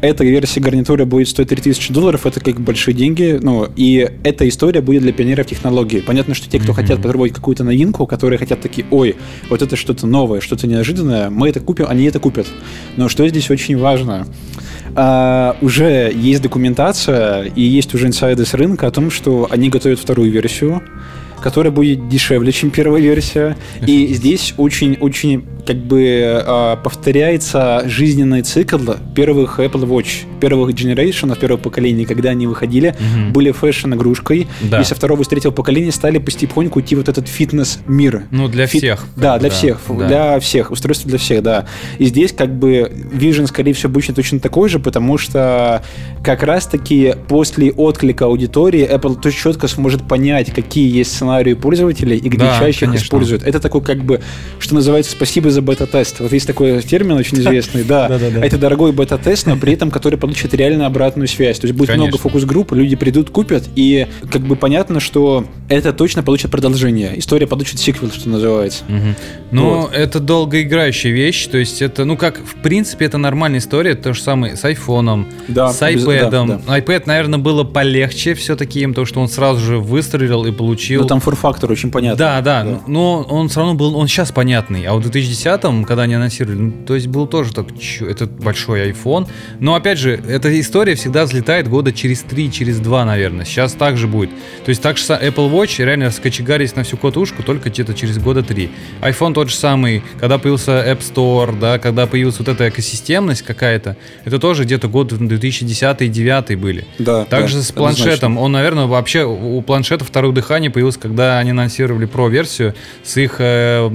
A: Эта версия гарнитуры будет стоить 3000 долларов, это как большие деньги, ну, и эта история будет для пионеров технологии. Понятно, что те, кто mm-hmm. хотят попробовать какую-то новинку, которые хотят такие, ой, вот это что-то новое, что-то неожиданное, мы это купим, они это купят. Но что здесь очень важно? А, уже есть документация и есть уже инсайды с рынка о том, что они готовят вторую версию, которая будет дешевле, чем первая версия. И здесь очень-очень как бы э, повторяется жизненный цикл первых Apple Watch, первых Generation, первого поколения, когда они выходили, угу. были фэшн-игрушкой, да. и со второго и третьего поколения стали постепеньку идти вот этот фитнес-мир.
B: Ну, для Фит... всех.
A: Да, для да, всех, да. для всех, устройство для всех, да. И здесь как бы Vision, скорее всего, будет точно такой же, потому что как раз-таки после отклика аудитории Apple то четко сможет понять, какие есть сценарии пользователей и где да, чаще конечно. их используют. Это такой как бы, что называется, спасибо за бета-тест. Вот есть такой термин очень известный, да. [LAUGHS] Это дорогой бета-тест, но при этом который получит реально обратную связь. То есть будет много фокус-групп, люди придут, купят, и как бы понятно, что это точно получит продолжение. История получит сиквел, что называется.
B: Ну, это долгоиграющая вещь, то есть это, ну как, в принципе, это нормальная история, то же самое с айфоном, с iPad. iPad, наверное, было полегче все-таки им, потому что он сразу же выстрелил и получил
A: Там фор-фактор очень понятный.
B: Да, да, да, но он все равно был, он сейчас понятный. А в 2010-м, когда они анонсировали, ну, то есть был тоже так, чё, это большой iPhone. Но опять же, эта история всегда взлетает года через 3, через 2, наверное. Сейчас так же будет. То есть так же Apple Watch реально скочегарились на всю котушку только где-то через года 3. iPhone тот же самый, когда появился App Store, да, когда появилась вот эта экосистемность какая-то, это тоже где-то год 2010-2009 были.
A: Да.
B: Также
A: да,
B: с планшетом. Он, наверное, вообще у планшета второе дыхание появилось, когда они анонсировали Pro-версию с их... э,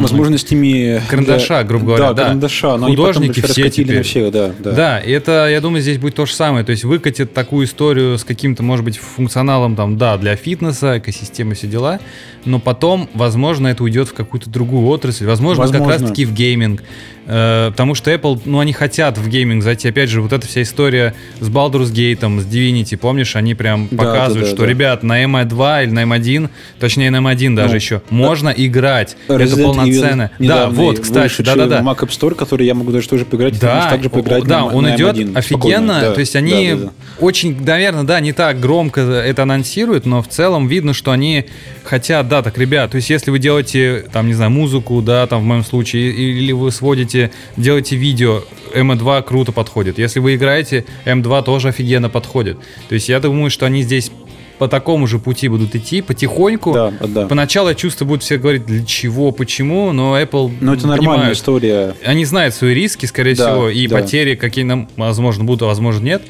A: Возможностями...
B: Карандаша,
A: для-
B: грубо говоря, да.
A: карандаша. Но они
B: Художники
A: еще
B: все теперь.
A: на всех, да, да.
B: Да, и это, я думаю, здесь будет то же самое. То есть выкатит такую историю с каким-то, может быть, функционалом, там, да, для фитнеса, экосистемы, все дела, но потом, возможно, это уйдет в какую-то другую отрасль, возможно, как
A: Возможно.
B: раз-таки в гейминг. Э, потому что Apple, ну, они хотят в гейминг зайти. Опять же, вот эта вся история с Baldur's Gate, с Divinity, помнишь, они прям
A: Да,
B: показывают,
A: да, да,
B: что,
A: да.
B: ребят, на M2 или на M1, точнее, на M1 даже
A: Ну,
B: еще, можно играть. это
A: Resident
B: полноценно.
A: Evil
B: Да, вот, кстати, да-да-да.
A: Mac App Store, который я могу даже тоже поиграть,
B: Да,
A: также поиграть
B: да,
A: на,
B: он
A: на
B: идет
A: M1
B: офигенно.
A: да.
B: то есть они
A: Да, да, да.
B: очень, наверное, да, не так громко это анонсируют, но в целом видно, что они хотят, да, так, ребят, то есть если вы делаете, там, не знаю, музыку, да, там, в моем случае, или вы сводите, делаете видео, M2 круто подходит. Если вы играете, M2 тоже офигенно подходит. То есть я думаю, что они здесь по такому же пути будут идти, потихоньку.
A: Да, да.
B: Поначалу, я чувствую, будут все говорить, для чего, почему, но Apple
A: Но это нормальная
B: понимают.
A: история.
B: Они знают свои риски, скорее
A: Да,
B: всего, и
A: да.
B: потери, какие нам, возможно, будут, а возможно, нет.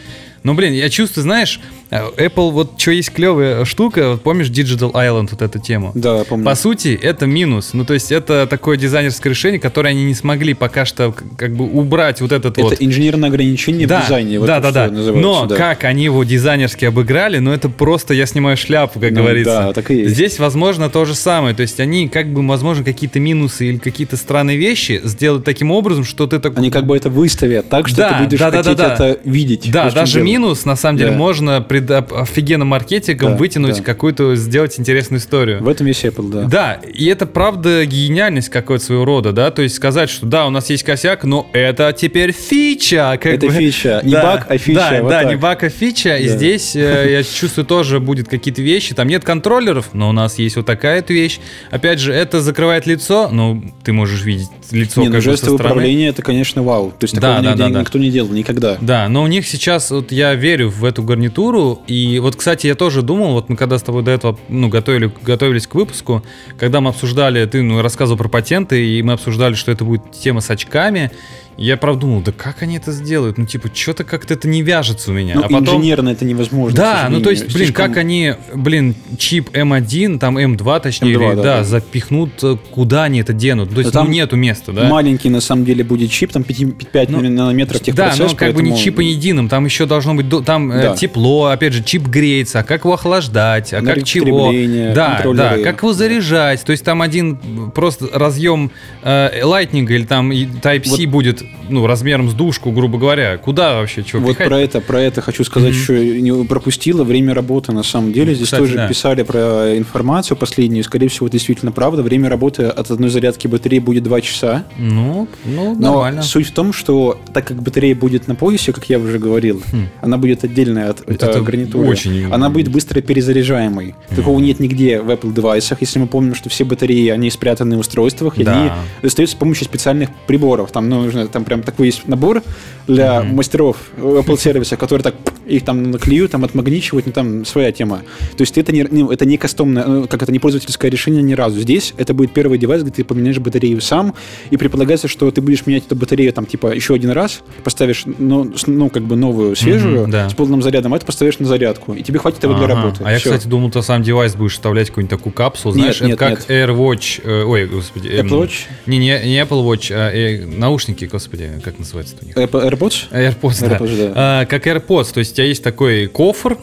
B: Но, блин, я чувствую, знаешь, Apple, вот что есть клевая штука, вот помнишь Digital Island, вот эту тему?
A: Да, помню.
B: По сути, это минус. Ну, то есть, это такое дизайнерское решение, которое они не смогли пока что как бы убрать вот этот
A: это
B: вот...
A: инженерное ограничение в дизайне. вот
B: да,
A: это
B: да, да. Но
A: да.
B: как они его дизайнерски обыграли, ну это просто я снимаю шляпу, как
A: Ну,
B: говорится.
A: да, так и есть.
B: Здесь, возможно, то же самое. То есть они, как бы, возможно, какие-то минусы или какие-то странные вещи сделают таким образом, что ты такой...
A: Они как бы это выставят так, что
B: Да,
A: ты будешь
B: да, да,
A: хотеть
B: да, да.
A: это видеть.
B: Да, даже
A: дело.
B: минус, на самом деле,
A: Да.
B: можно пред офигенным маркетингом
A: Да,
B: вытянуть
A: да.
B: какую-то, сделать интересную историю.
A: В этом есть Apple, да.
B: Да, и это правда гениальность какой-то своего рода, да, то есть сказать, что да, у нас есть косяк, но это теперь фича. Как
A: Это
B: бы.
A: фича. Не
B: Да,
A: баг, а фича,
B: Да,
A: вот
B: да,
A: так.
B: не баг, а фича. И
A: Да.
B: здесь, э, я чувствую, тоже будет какие-то вещи. Там нет контроллеров, но у нас есть вот такая вещь. Опять же, это закрывает лицо, ну, ты можешь видеть лицо
A: Не, ну
B: как со
A: жестовое управление это, конечно, вау. То есть
B: Да,
A: такого
B: да, да, да.
A: никто не делал никогда.
B: Да, но у них сейчас, вот я верю в эту гарнитуру, и вот, кстати, я тоже думал, вот мы когда с тобой до этого, ну, готовили, готовились к выпуску, когда мы обсуждали, ты, ну, рассказывал про патенты, и мы обсуждали, что это будет тема с очками, я правда думал, да как они это сделают? Ну, типа, что-то как-то это не вяжется у меня.
A: Ну,
B: а потом...
A: инженерно это невозможно.
B: Да, ну то есть, блин,
A: Слишком-
B: как они, блин, чип М1, там М2, точнее,
A: М2,
B: или,
A: да,
B: да,
A: да.
B: запихнут, э, куда они это денут. То есть,
A: там
B: ну, нету места, да?
A: Маленький на самом деле будет чип, там 5, 5
B: Ну,
A: нанометров
B: Да,
A: техпроцесс,
B: но как бы не
A: поэтому-
B: чипом единым, там еще должно быть, там э,
A: Да.
B: тепло, опять же, чип греется, а как его охлаждать, а как чего. Да, да, как его заряжать, то есть там один просто разъем э, Lightning или там Type-C будет, ну, размером с душку, грубо говоря. Куда вообще, чего
A: Вот
B: пихать?
A: про это, про это хочу сказать,
B: Мгм.
A: еще не пропустила время работы на самом деле. Здесь
B: Кстати,
A: тоже
B: да.
A: писали про информацию последнюю. Скорее всего, это действительно правда. Время работы от одной зарядки батареи будет 2 часа.
B: Ну, ну,
A: Но
B: нормально.
A: суть в том, что так как батарея будет на поясе, как я уже говорил,
B: Хм.
A: она будет отдельная от
B: Вот
A: э,
B: это
A: гарнитуры.
B: очень-
A: Она будет быстро перезаряжаемой. Такого нет нигде в Apple девайсах. Если мы помним, что все батареи, они спрятаны в устройствах, и
B: Да.
A: они достаются с помощью специальных приборов. Там ну, нужно, там прям такой есть набор для мастеров Apple сервиса, которые так их там наклеют, там отмагничивают, ну там своя тема. То есть это не, ну, это не кастомное, ну, как это не пользовательское решение ни разу. Здесь это будет первый девайс, где ты поменяешь батарею сам, и предполагается, что ты будешь менять эту батарею там типа еще один раз, поставишь ну, ну как бы новую, свежую,
B: Мгм, да.
A: с полным зарядом, а это поставишь на зарядку, и тебе хватит его для работы.
B: А я,
A: Всё.
B: кстати, думал, ты сам девайс будешь вставлять какую-нибудь такую капсулу,
A: Нет,
B: знаешь,
A: нет,
B: это как AirWatch, э, ой, господи. эм,
A: Apple Watch?
B: Не, не, не Apple Watch, а э, наушники, господи, как называется у них?
A: AirPods?
B: AirPods, да.
A: AirPods, да.
B: А, как AirPods, то есть у тебя есть такой кофр,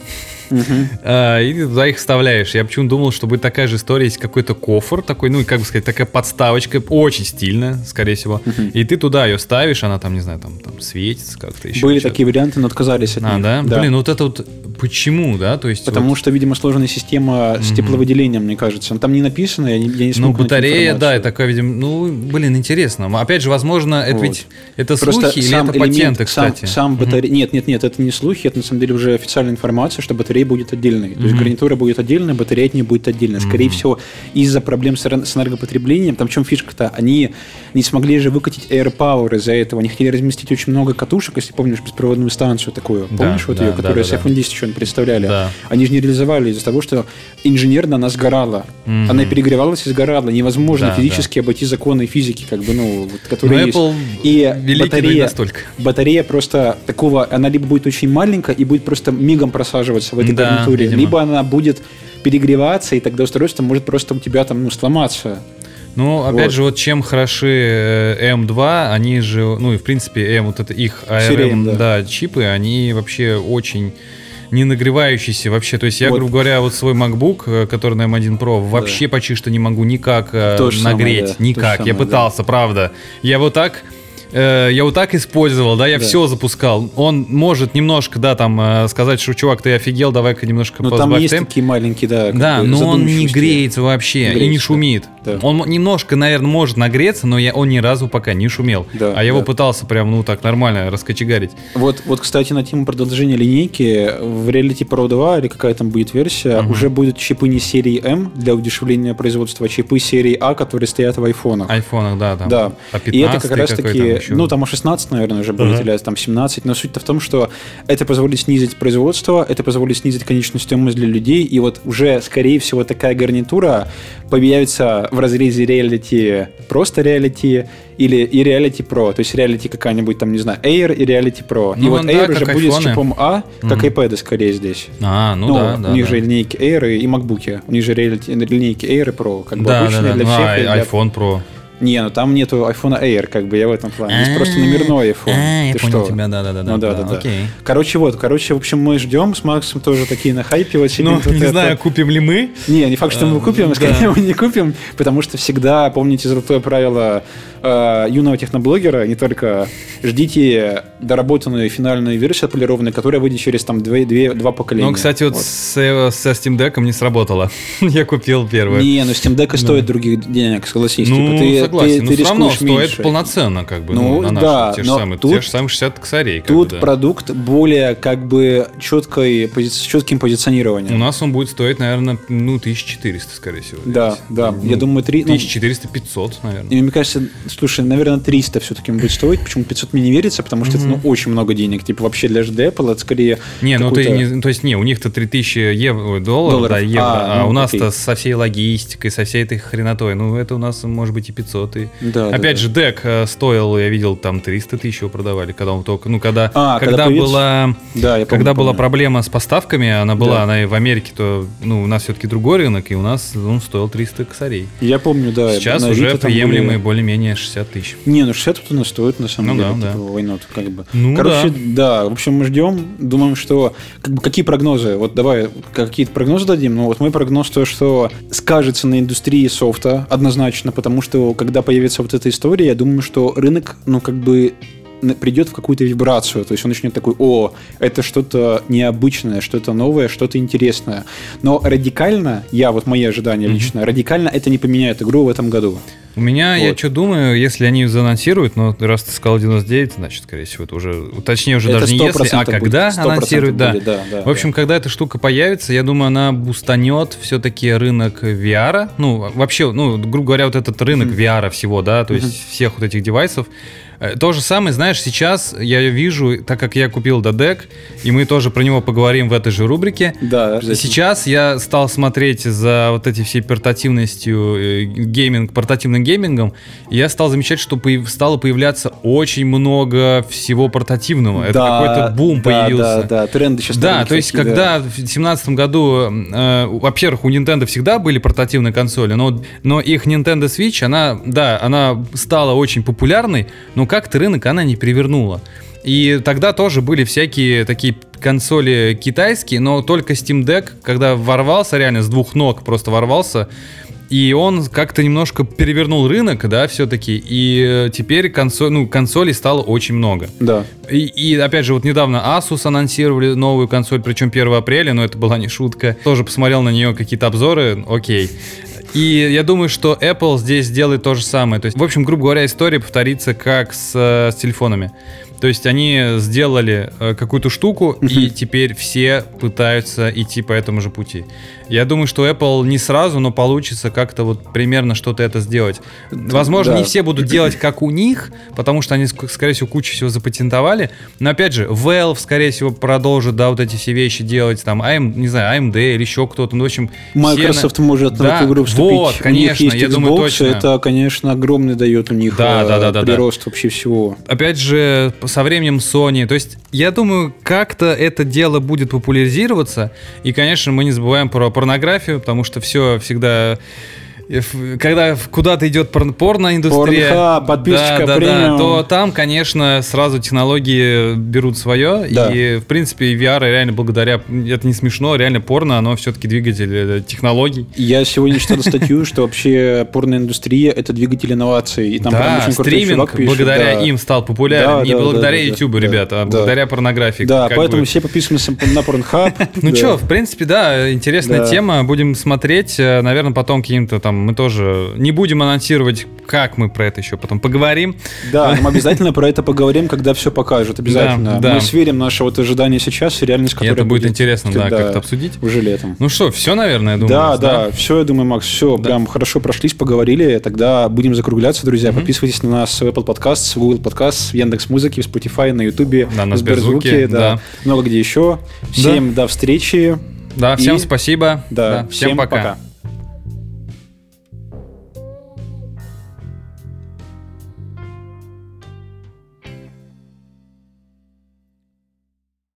B: и ты туда их вставляешь. Я почему думал, что будет такая же история, есть какой-то кофр такой, ну, и как бы сказать, такая подставочка, очень стильная, скорее всего. И ты туда ее ставишь, она там, не знаю, там, там светится как-то еще.
A: Были такие варианты, но отказались от
B: А,
A: них.
B: да? Блин, вот это вот почему, да? То есть
A: Потому
B: вот-
A: что, видимо, сложная система с тепловыделением, мне кажется. Там не написано, я не, я не
B: Ну,
A: смог найти
B: батарея, да, и такая, видимо, ну, блин, интересно. Опять же, возможно, это ведь это слухи или это патенты, кстати?
A: Сам батаре- Нет, нет, нет, это не слухи, это на самом деле уже официальная информация, что батарея батарея будет отдельной. То есть гарнитура будет отдельная, батарея от нее будет отдельная. Скорее всего, из-за проблем с энергопотреблением, там в чем фишка-то, они не смогли же выкатить AirPower из-за этого. Они хотели разместить очень много катушек, если помнишь, беспроводную станцию такую. Помнишь вот ее, которую с iPhone 10 еще не представляли? Они же не реализовали из-за того, что инженерно она сгорала. Она перегревалась и сгорала. Невозможно физически обойти законы физики, как бы, ну, которые есть. И батарея, батарея просто такого, она либо будет очень маленькая и будет просто мигом просаживаться в этой да, гарнитуре, видимо. либо она будет перегреваться, и тогда устройство может просто у тебя там ну, сломаться.
B: Ну, опять вот. же, вот чем хороши э, M2, они же, ну и в принципе, M, вот это их ARM, Сирен, да. да, чипы, они вообще очень не нагревающийся вообще. То есть я, вот. грубо говоря, вот свой MacBook, э, который на M1 Pro, вообще да. почти что не могу никак э, То нагреть. Самое, да. Никак. самое, я пытался, да. правда. Я вот так э, я вот так использовал, да, я да. все запускал. Он может немножко, да, там э, сказать, что чувак, ты офигел, давай-ка немножко
A: Ну там есть темп. такие маленькие, да.
B: Да, но он не греется вообще греется, и не шумит. Да. Он немножко, наверное, может нагреться, но я, он ни разу пока не шумел. Да, а я да. его пытался прям, ну так нормально раскочегарить.
A: Вот, вот, кстати, на тему продолжения линейки в Reality Pro 2 или какая там будет версия, угу. уже будут чипы не серии M для удешевления производства, а чипы серии А, которые стоят в айфонах.
B: Айфонах, да,
A: там. Да. А и это как раз таки еще. Ну, там о 16, наверное, уже будет, uh-huh. или там 17. Но суть-то в том, что это позволит снизить производство, это позволит снизить конечную стоимость для людей. И вот уже, скорее всего, такая гарнитура появится в разрезе реалити просто реалити или и реалити Pro. То есть реалити какая-нибудь там, не знаю, Air и реалити Pro. Ну, и вот Air да, уже будет с чипом А, как mm-hmm. iPad скорее здесь.
B: А, ну, ну да,
A: да. У них
B: да.
A: же линейки Air и MacBook. У них же реалити, линейки Air и Pro. Как бы
B: да,
A: обычные
B: да, да.
A: для
B: ну,
A: всех.
B: А, для... iPhone Pro.
A: Не, ну там нету iPhone Air, как бы я в этом плане. Есть просто номерной iPhone.
B: А, я понял тебя, да-да-да.
A: Ну да, да, да. Короче, вот, короче, в общем, мы ждем с Максом тоже такие на хайпе. Вот
B: ну, не знаю, купим ли мы.
A: Не, не факт, что мы купим, а скорее мы не купим, потому что всегда, помните золотое правило э, юного техноблогера, не только ждите доработанную финальную версию отполированную, которая выйдет через там две, две, два поколения.
B: Ну, кстати, вот, вот. С, э, со Steam Deck не сработало. [LAUGHS] Я купил первый.
A: Не, ну Steam Deck стоит других денег, согласись.
B: Ну, типа, ты, согласен, ты, но ты все равно стоит полноценно, как бы, ну, ну на наши, да, те, же самые, тут, те же самые 60 косарей.
A: Тут
B: бы, да.
A: продукт более как бы четкой, с четким позиционированием.
B: У нас он будет стоить, наверное, ну, 1400, скорее всего.
A: Да, да. Ну, Я думаю, 3...
B: 1400-500, наверное. И
A: мне кажется, слушай, наверное, 300 все-таки будет стоить. Почему 500 мне не верится? Потому что mm-hmm. это ну, очень много денег. Типа вообще для Apple это скорее...
B: Не, ну ты не, то есть не, у них-то 3000 евро, долларов, долларов. да, евро, а, а ну, у нас-то со всей логистикой, со всей этой хренотой, ну это у нас может быть и 500. И... Да, Опять да, же, да. дек э, стоил, я видел, там 300 тысяч его продавали, когда он только, ну когда, а, когда, когда была, да, я помню, когда была помню. проблема с поставками, она была, да. она и в Америке, то, ну у нас все-таки другой рынок, и у нас он стоил 300 косарей.
A: Я помню, да.
B: Сейчас уже приемлемые были... более-менее 60 тысяч.
A: Не, ну 60 тут у нас стоит, на самом ну, деле, да, да. войну, как бы. Ну, Короче, да. да, в общем, мы ждем, думаем, что как бы, какие прогнозы? Вот давай какие-то прогнозы дадим. Ну вот мой прогноз то, что скажется на индустрии софта однозначно, потому что когда появится вот эта история, я думаю, что рынок, ну как бы придет в какую-то вибрацию, то есть он начнет такой, о, это что-то необычное, что-то новое, что-то интересное. Но радикально, я, вот мои ожидания mm-hmm. лично, радикально это не поменяет игру в этом году.
B: У меня, вот. я что думаю, если они заанонсируют, но раз ты сказал 99, значит, скорее всего, это уже, точнее, уже это даже не если, а когда анонсируют, да. Будет, да, да. В общем, да. когда эта штука появится, я думаю, она бустанет все-таки рынок VR. Ну, вообще, ну, грубо говоря, вот этот рынок mm-hmm. VR всего, да, то mm-hmm. есть всех вот этих девайсов. Э, то же самое, знаешь, сейчас я вижу, так как я купил Додек, и мы тоже про него поговорим в этой же рубрике.
A: Да,
B: Сейчас я стал смотреть за вот этой всей портативностью, э, гейминг, портативным геймингом, и я стал замечать, что появ, стало появляться очень много всего портативного. Это да, какой-то бум
A: да,
B: появился.
A: Да, да, тренды сейчас.
B: Да, то есть, когда в 2017 году, э, во-первых, у Nintendo всегда были портативные консоли, но, но их Nintendo Switch, она, да, она стала очень популярной, но как-то рынок она не перевернула. И тогда тоже были всякие такие консоли китайские, но только Steam Deck, когда ворвался, реально с двух ног просто ворвался, и он как-то немножко перевернул рынок, да, все-таки. И теперь консоль, ну, консолей стало очень много.
A: Да.
B: И, и опять же, вот недавно Asus анонсировали новую консоль, причем 1 апреля, но это была не шутка. Тоже посмотрел на нее какие-то обзоры, окей. И я думаю, что Apple здесь сделает то же самое. То есть, в общем, грубо говоря, история повторится как с, с телефонами. То есть они сделали э, какую-то штуку, и теперь все пытаются идти по этому же пути. Я думаю, что Apple не сразу, но получится как-то вот примерно что-то это сделать. Возможно,
A: Да.
B: не все будут делать как у них, потому что они, ск- скорее всего, кучу всего запатентовали. Но опять же, Valve, скорее всего, продолжит, да, вот эти все вещи делать, там, AM, не знаю, AMD или еще кто-то. Ну, в общем, все
A: Microsoft
B: на-
A: может
B: Да,
A: эту игру вступить.
B: Вот,
A: У
B: конечно,
A: них есть
B: я думаю, точно.
A: Это, конечно, огромный дает у них
B: Да,
A: э,
B: да, да, да, да.
A: прирост вообще всего.
B: опять же, со временем Sony. То есть, я думаю, как-то это дело будет популяризироваться. И, конечно, мы не забываем про порнографию, потому что все всегда... э, Когда куда-то идет порн- порноиндустрия,
A: Pornhub, подписочка
B: да, да, да, то там, конечно, сразу технологии берут свое.
A: Да.
B: И, в принципе, VR реально благодаря... Это не смешно, реально порно, оно все-таки двигатель э, технологий.
A: Я сегодня читал статью, что вообще порноиндустрия это двигатель инноваций. И там
B: да, стриминг благодаря
A: да.
B: им стал популярен. Не
A: да,
B: благодаря
A: да, да,
B: YouTube, ребята, а
A: да.
B: благодаря порнографии.
A: Да, поэтому все подписываемся на Pornhub. [LAUGHS]
B: Ну что, в принципе, да, интересная тема. Будем смотреть. Э, Наверное, потом каким-то там мы тоже не будем анонсировать, как мы про это еще потом поговорим.
A: Да, мы обязательно про это поговорим, когда все покажут. Обязательно.
B: Да, да.
A: Мы сверим наше вот ожидание сейчас и реальность, которая
B: это будет интересно, да, как-то обсудить.
A: Уже летом.
B: Ну что, все, наверное, я думаю.
A: да,
B: нас,
A: да, все, я думаю, Макс, все,
B: Да.
A: прям хорошо прошлись, поговорили. Тогда будем закругляться, друзья. Подписывайтесь на нас в Apple Podcast, в Google Podcast, в Яндекс Музыке, в Spotify, на YouTube,
B: Да, на Сберзвуке, да.
A: много где еще. Всем до встречи.
B: Да, всем
A: И-
B: спасибо.
A: Да,
B: всем, пока.
A: пока.